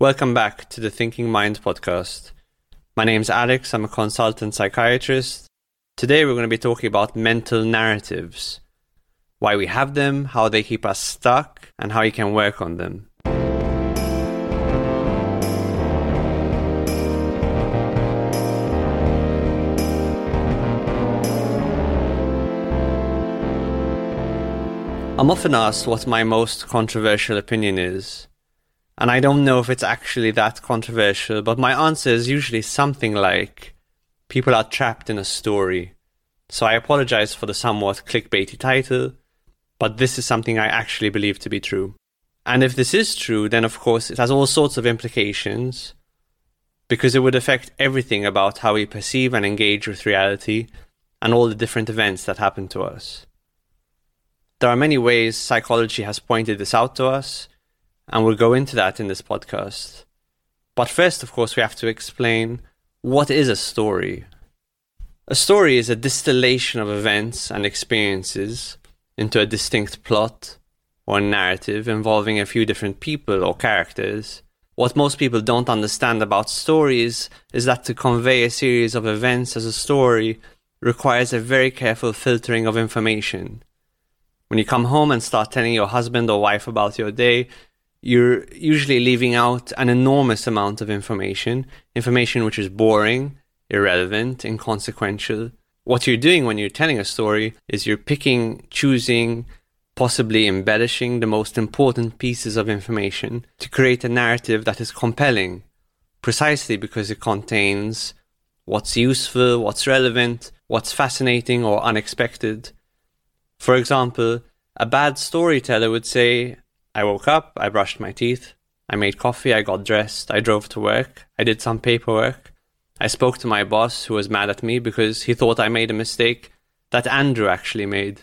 Welcome back to the Thinking Mind podcast. My name's Alex, I'm a consultant psychiatrist. Today we're going to be talking about mental narratives why we have them, how they keep us stuck, and how you can work on them. I'm often asked what my most controversial opinion is. And I don't know if it's actually that controversial, but my answer is usually something like people are trapped in a story. So I apologize for the somewhat clickbaity title, but this is something I actually believe to be true. And if this is true, then of course it has all sorts of implications, because it would affect everything about how we perceive and engage with reality and all the different events that happen to us. There are many ways psychology has pointed this out to us, and we'll go into that in this podcast. But first, of course, we have to explain what is a story. A story is a distillation of events and experiences into a distinct plot or narrative involving a few different people or characters. What most people don't understand about stories is that to convey a series of events as a story requires a very careful filtering of information. When you come home and start telling your husband or wife about your day, you're usually leaving out an enormous amount of information, information which is boring, irrelevant, inconsequential. What you're doing when you're telling a story is you're picking, choosing, possibly embellishing the most important pieces of information to create a narrative that is compelling, precisely because it contains what's useful, what's relevant, what's fascinating or unexpected, for example, a bad storyteller would say, I woke up, I brushed my teeth, I made coffee, I got dressed, I drove to work, I did some paperwork, I spoke to my boss who was mad at me because he thought I made a mistake that Andrew actually made.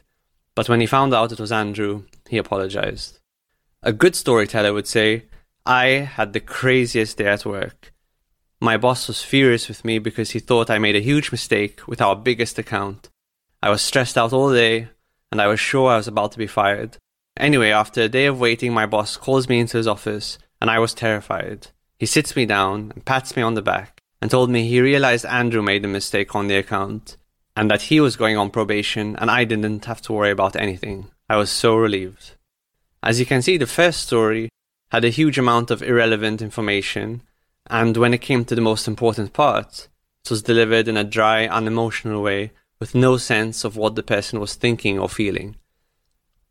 But when he found out it was Andrew, he apologized. A good storyteller would say, I had the craziest day at work. My boss was furious with me because he thought I made a huge mistake with our biggest account. I was stressed out all day, and I was sure I was about to be fired. Anyway, after a day of waiting, my boss calls me into his office, and I was terrified. He sits me down and pats me on the back and told me he realized Andrew made a mistake on the account and that he was going on probation and I didn't have to worry about anything. I was so relieved. As you can see, the first story had a huge amount of irrelevant information, and when it came to the most important part, it was delivered in a dry, unemotional way with no sense of what the person was thinking or feeling.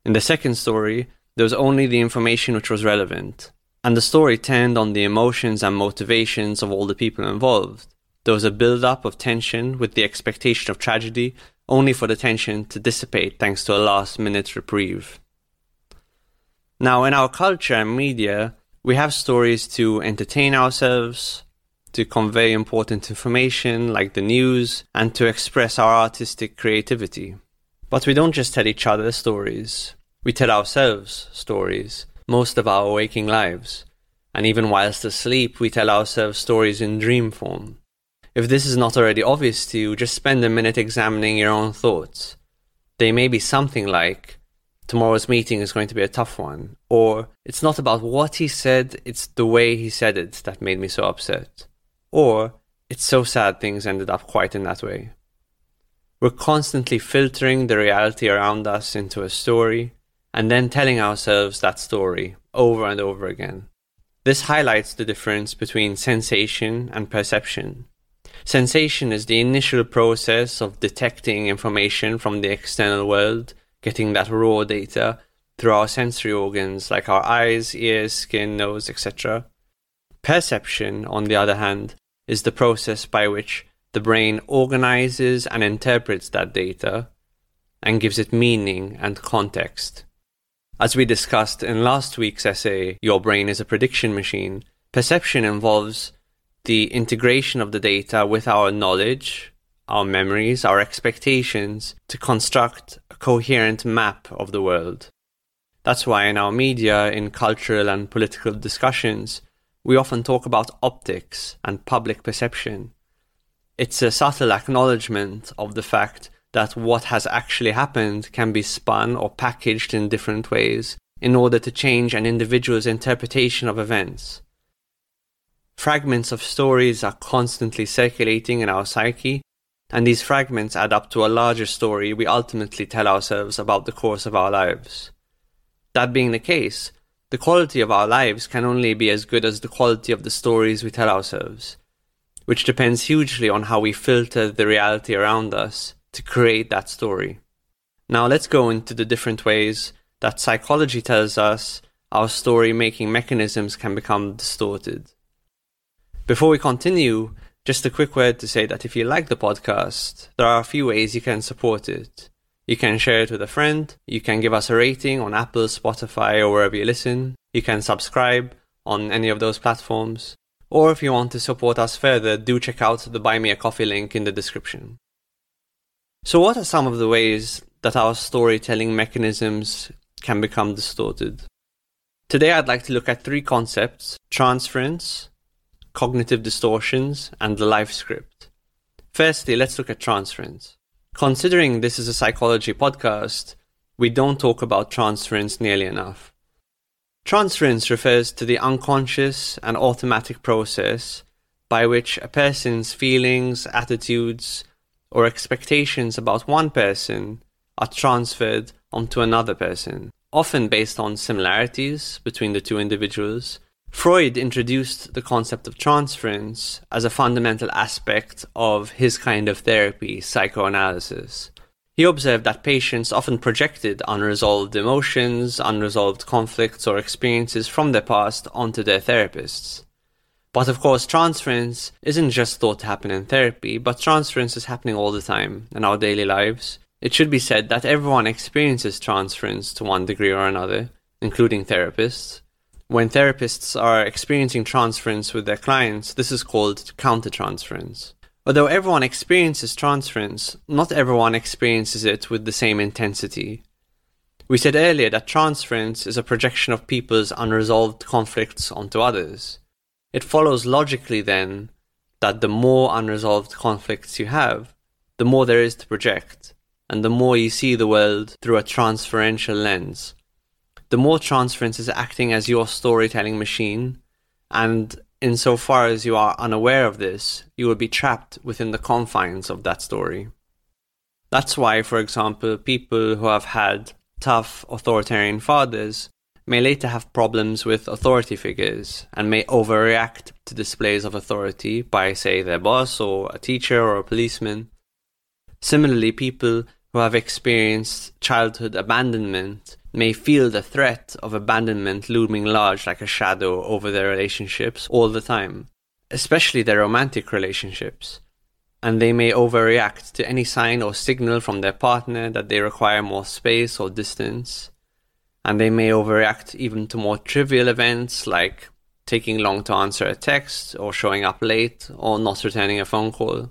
In the second story, there was only the information which was relevant, and the story turned on the emotions and motivations of all the people involved. There was a build up of tension with the expectation of tragedy, only for the tension to dissipate thanks to a last minute reprieve. Now, in our culture and media, we have stories to entertain ourselves, to convey important information like the news, and to express our artistic creativity. But we don't just tell each other stories, we tell ourselves stories most of our waking lives. And even whilst asleep, we tell ourselves stories in dream form. If this is not already obvious to you, just spend a minute examining your own thoughts. They may be something like, tomorrow's meeting is going to be a tough one, or it's not about what he said, it's the way he said it that made me so upset. Or, it's so sad things ended up quite in that way. We're constantly filtering the reality around us into a story and then telling ourselves that story over and over again. This highlights the difference between sensation and perception. Sensation is the initial process of detecting information from the external world, getting that raw data through our sensory organs like our eyes, ears, skin, nose, etc. Perception, on the other hand, is the process by which the brain organizes and interprets that data and gives it meaning and context. As we discussed in last week's essay, Your Brain is a Prediction Machine, perception involves the integration of the data with our knowledge, our memories, our expectations to construct a coherent map of the world. That's why in our media, in cultural and political discussions, we often talk about optics and public perception. It's a subtle acknowledgement of the fact that what has actually happened can be spun or packaged in different ways in order to change an individual's interpretation of events. Fragments of stories are constantly circulating in our psyche, and these fragments add up to a larger story we ultimately tell ourselves about the course of our lives. That being the case, the quality of our lives can only be as good as the quality of the stories we tell ourselves, which depends hugely on how we filter the reality around us to create that story. Now let's go into the different ways that psychology tells us our story making mechanisms can become distorted. Before we continue, just a quick word to say that if you like the podcast, there are a few ways you can support it. You can share it with a friend, you can give us a rating on Apple, Spotify, or wherever you listen, you can subscribe on any of those platforms, or if you want to support us further, do check out the Buy Me a Coffee link in the description. So, what are some of the ways that our storytelling mechanisms can become distorted? Today, I'd like to look at three concepts transference, cognitive distortions, and the life script. Firstly, let's look at transference. Considering this is a psychology podcast, we don't talk about transference nearly enough. Transference refers to the unconscious and automatic process by which a person's feelings, attitudes, or expectations about one person are transferred onto another person, often based on similarities between the two individuals Freud introduced the concept of transference as a fundamental aspect of his kind of therapy, psychoanalysis. He observed that patients often projected unresolved emotions, unresolved conflicts, or experiences from their past onto their therapists. But of course, transference isn't just thought to happen in therapy, but transference is happening all the time in our daily lives. It should be said that everyone experiences transference to one degree or another, including therapists. When therapists are experiencing transference with their clients, this is called countertransference. Although everyone experiences transference, not everyone experiences it with the same intensity. We said earlier that transference is a projection of people's unresolved conflicts onto others. It follows logically then that the more unresolved conflicts you have, the more there is to project, and the more you see the world through a transferential lens the more transference is acting as your storytelling machine. And insofar as you are unaware of this, you will be trapped within the confines of that story. That's why, for example, people who have had tough authoritarian fathers may later have problems with authority figures and may overreact to displays of authority by, say, their boss or a teacher or a policeman. Similarly, people who have experienced childhood abandonment may feel the threat of abandonment looming large like a shadow over their relationships all the time, especially their romantic relationships. And they may overreact to any sign or signal from their partner that they require more space or distance. And they may overreact even to more trivial events like taking long to answer a text or showing up late or not returning a phone call.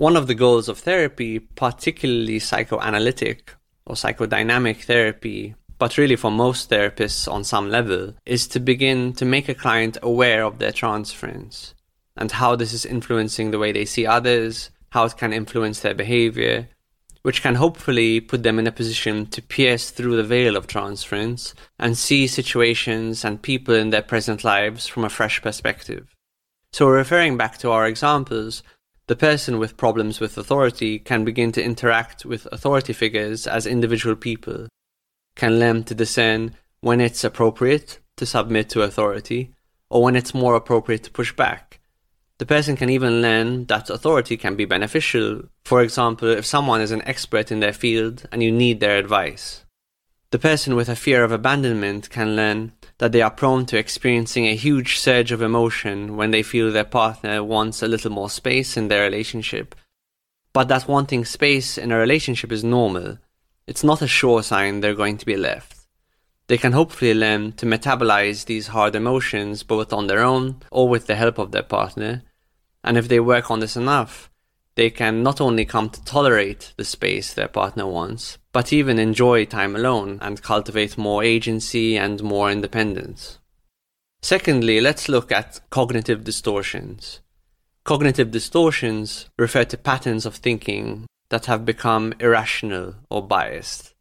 One of the goals of therapy, particularly psychoanalytic or psychodynamic therapy, but really for most therapists on some level, is to begin to make a client aware of their transference and how this is influencing the way they see others, how it can influence their behavior, which can hopefully put them in a position to pierce through the veil of transference and see situations and people in their present lives from a fresh perspective. So, referring back to our examples, the person with problems with authority can begin to interact with authority figures as individual people can learn to discern when it's appropriate to submit to authority or when it's more appropriate to push back. The person can even learn that authority can be beneficial. For example, if someone is an expert in their field and you need their advice. The person with a fear of abandonment can learn that they are prone to experiencing a huge surge of emotion when they feel their partner wants a little more space in their relationship. But that wanting space in a relationship is normal it's not a sure sign they're going to be left. They can hopefully learn to metabolize these hard emotions both on their own or with the help of their partner. And if they work on this enough, they can not only come to tolerate the space their partner wants, but even enjoy time alone and cultivate more agency and more independence. Secondly, let's look at cognitive distortions. Cognitive distortions refer to patterns of thinking that have become irrational or biased.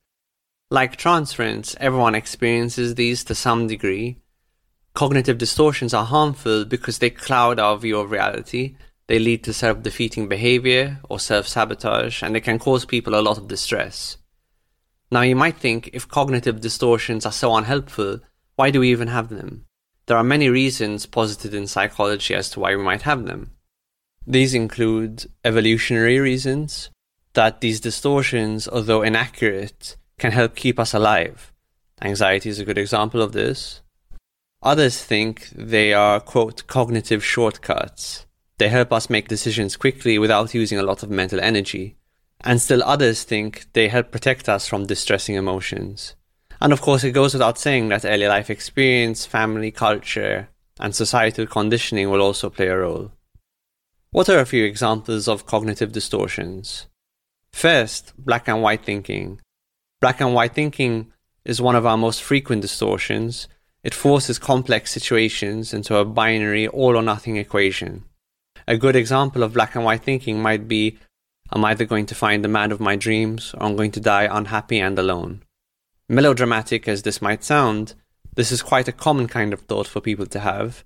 Like transference, everyone experiences these to some degree, Cognitive distortions are harmful because they cloud our view of reality, they lead to self defeating behavior or self sabotage, and they can cause people a lot of distress. Now, you might think if cognitive distortions are so unhelpful, why do we even have them? There are many reasons posited in psychology as to why we might have them. These include evolutionary reasons, that these distortions, although inaccurate, can help keep us alive. Anxiety is a good example of this. Others think they are, quote, cognitive shortcuts. They help us make decisions quickly without using a lot of mental energy. And still others think they help protect us from distressing emotions. And of course, it goes without saying that early life experience, family, culture, and societal conditioning will also play a role. What are a few examples of cognitive distortions? First, black and white thinking. Black and white thinking is one of our most frequent distortions. It forces complex situations into a binary all or nothing equation. A good example of black and white thinking might be I'm either going to find the man of my dreams or I'm going to die unhappy and alone. Melodramatic as this might sound, this is quite a common kind of thought for people to have,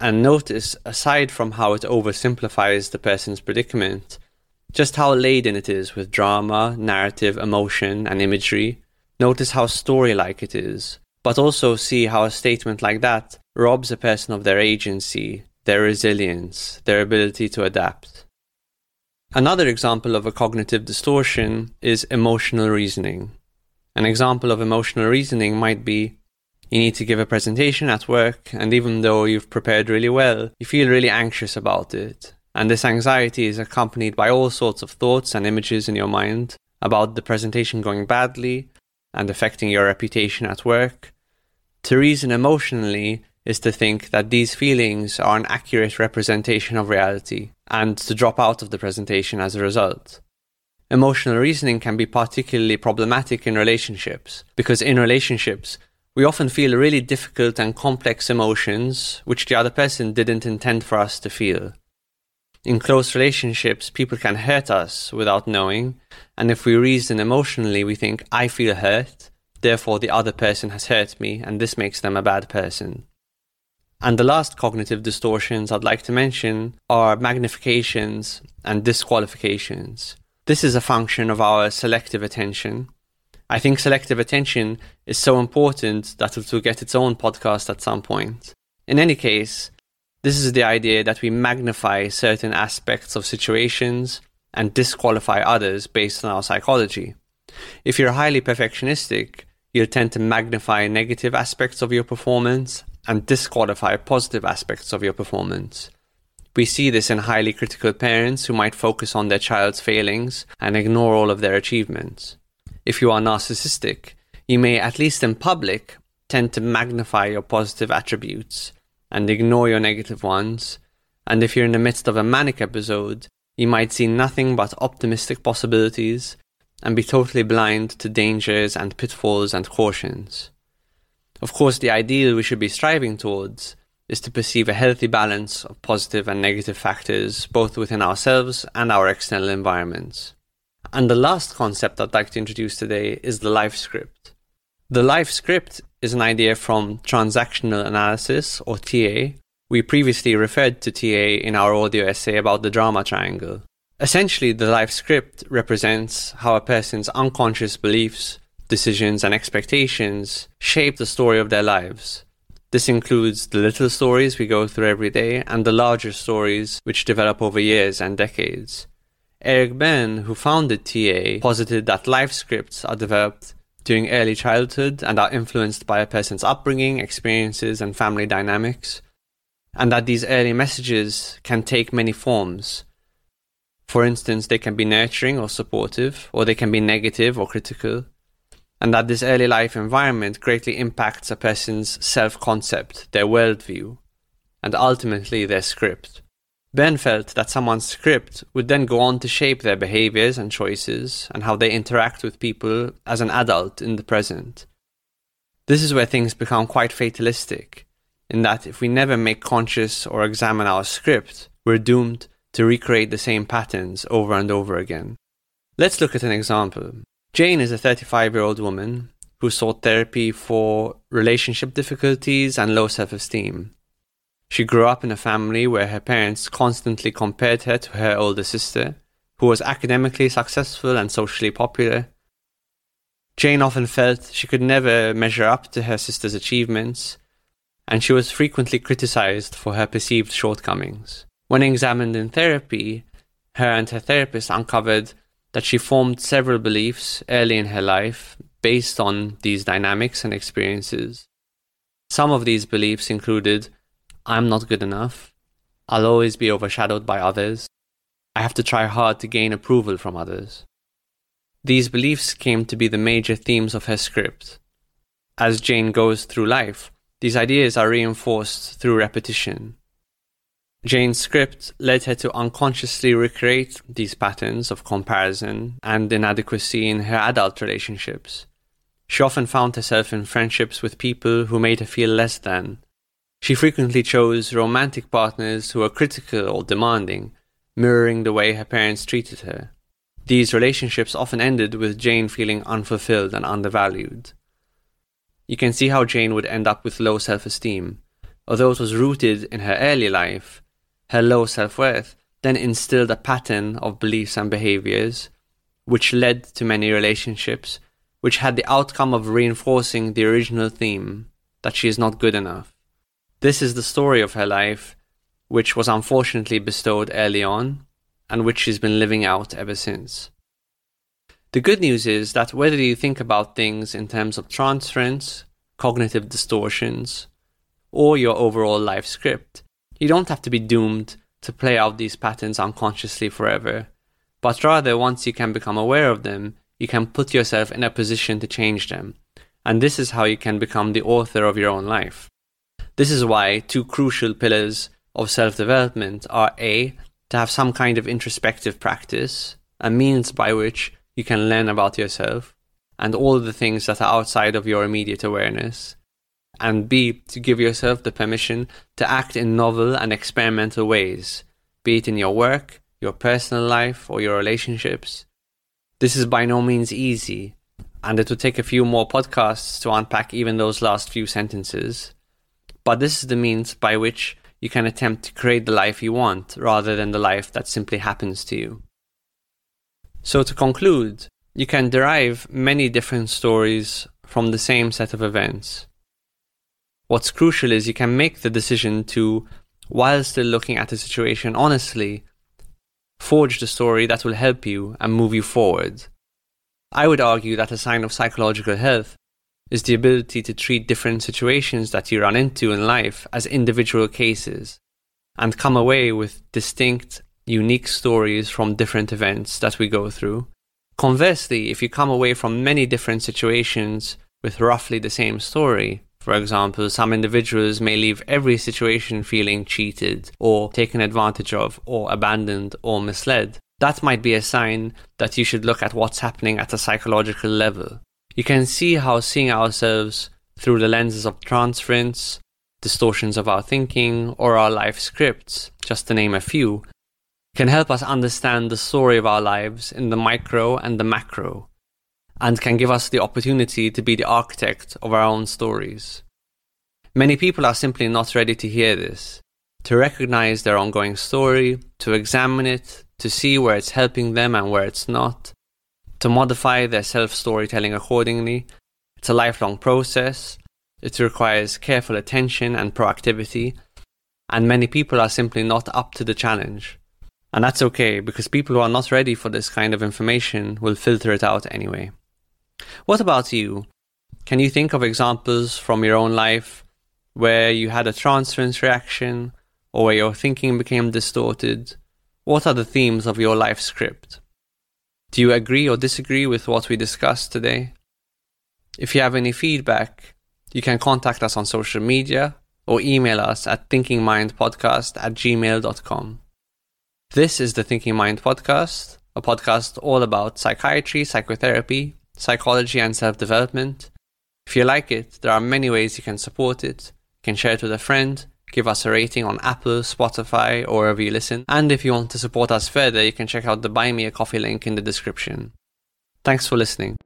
and notice, aside from how it oversimplifies the person's predicament, just how laden it is with drama, narrative, emotion, and imagery. Notice how story like it is, but also see how a statement like that robs a person of their agency, their resilience, their ability to adapt. Another example of a cognitive distortion is emotional reasoning. An example of emotional reasoning might be you need to give a presentation at work, and even though you've prepared really well, you feel really anxious about it. And this anxiety is accompanied by all sorts of thoughts and images in your mind about the presentation going badly and affecting your reputation at work. To reason emotionally is to think that these feelings are an accurate representation of reality and to drop out of the presentation as a result. Emotional reasoning can be particularly problematic in relationships because in relationships, we often feel really difficult and complex emotions which the other person didn't intend for us to feel. In close relationships, people can hurt us without knowing, and if we reason emotionally, we think, I feel hurt, therefore the other person has hurt me, and this makes them a bad person. And the last cognitive distortions I'd like to mention are magnifications and disqualifications. This is a function of our selective attention, I think selective attention is so important that it will get its own podcast at some point. In any case, this is the idea that we magnify certain aspects of situations and disqualify others based on our psychology. If you're highly perfectionistic, you'll tend to magnify negative aspects of your performance and disqualify positive aspects of your performance. We see this in highly critical parents who might focus on their child's failings and ignore all of their achievements if you are narcissistic, you may, at least in public, tend to magnify your positive attributes and ignore your negative ones. And if you're in the midst of a manic episode, you might see nothing but optimistic possibilities and be totally blind to dangers and pitfalls and cautions. Of course, the ideal we should be striving towards is to perceive a healthy balance of positive and negative factors both within ourselves and our external environments. And the last concept I'd like to introduce today is the life script. The life script is an idea from transactional analysis, or TA. We previously referred to TA in our audio essay about the drama triangle. Essentially, the life script represents how a person's unconscious beliefs, decisions, and expectations shape the story of their lives. This includes the little stories we go through every day and the larger stories which develop over years and decades. Eric Berne, who founded TA, posited that life scripts are developed during early childhood and are influenced by a person's upbringing, experiences, and family dynamics, and that these early messages can take many forms. For instance, they can be nurturing or supportive, or they can be negative or critical, and that this early life environment greatly impacts a person's self concept, their worldview, and ultimately their script. Berne felt that someone's script would then go on to shape their behaviors and choices and how they interact with people as an adult in the present. This is where things become quite fatalistic, in that if we never make conscious or examine our script, we're doomed to recreate the same patterns over and over again. Let's look at an example. Jane is a 35 year old woman who sought therapy for relationship difficulties and low self esteem. She grew up in a family where her parents constantly compared her to her older sister, who was academically successful and socially popular. Jane often felt she could never measure up to her sister's achievements, and she was frequently criticized for her perceived shortcomings. When examined in therapy, her and her therapist uncovered that she formed several beliefs early in her life based on these dynamics and experiences. Some of these beliefs included I'm not good enough, I'll always be overshadowed by others, I have to try hard to gain approval from others. These beliefs came to be the major themes of her script. As Jane goes through life, these ideas are reinforced through repetition. Jane's script led her to unconsciously recreate these patterns of comparison and inadequacy in her adult relationships. She often found herself in friendships with people who made her feel less than. She frequently chose romantic partners who were critical or demanding, mirroring the way her parents treated her. These relationships often ended with Jane feeling unfulfilled and undervalued. You can see how Jane would end up with low self esteem. Although it was rooted in her early life, her low self worth then instilled a pattern of beliefs and behaviors, which led to many relationships, which had the outcome of reinforcing the original theme that she is not good enough. This is the story of her life, which was unfortunately bestowed early on, and which she's been living out ever since. The good news is that whether you think about things in terms of transference, cognitive distortions, or your overall life script, you don't have to be doomed to play out these patterns unconsciously forever, but rather once you can become aware of them, you can put yourself in a position to change them. And this is how you can become the author of your own life. This is why two crucial pillars of self development are A, to have some kind of introspective practice, a means by which you can learn about yourself and all the things that are outside of your immediate awareness, and B, to give yourself the permission to act in novel and experimental ways, be it in your work, your personal life, or your relationships. This is by no means easy, and it would take a few more podcasts to unpack even those last few sentences. But this is the means by which you can attempt to create the life you want rather than the life that simply happens to you. So, to conclude, you can derive many different stories from the same set of events. What's crucial is you can make the decision to, while still looking at the situation honestly, forge the story that will help you and move you forward. I would argue that a sign of psychological health is the ability to treat different situations that you run into in life as individual cases and come away with distinct, unique stories from different events that we go through. Conversely, if you come away from many different situations with roughly the same story, for example, some individuals may leave every situation feeling cheated or taken advantage of or abandoned or misled. That might be a sign that you should look at what's happening at a psychological level. You can see how seeing ourselves through the lenses of transference, distortions of our thinking, or our life scripts, just to name a few, can help us understand the story of our lives in the micro and the macro and can give us the opportunity to be the architect of our own stories. Many people are simply not ready to hear this, to recognize their ongoing story, to examine it, to see where it's helping them and where it's not, to modify their self storytelling accordingly. It's a lifelong process. It requires careful attention and proactivity, and many people are simply not up to the challenge. And that's okay because people who are not ready for this kind of information will filter it out anyway. What about you? Can you think of examples from your own life where you had a transference reaction or where your thinking became distorted? What are the themes of your life script? Do you agree or disagree with what we discussed today? If you have any feedback, you can contact us on social media or email us at thinkingmindpodcast at gmail.com. This is the Thinking Mind Podcast, a podcast all about psychiatry, psychotherapy, psychology, and self development. If you like it, there are many ways you can support it. You can share it with a friend, give us a rating on Apple, Spotify, or wherever you listen. And if you want to support us further, you can check out the Buy Me a Coffee link in the description. Thanks for listening.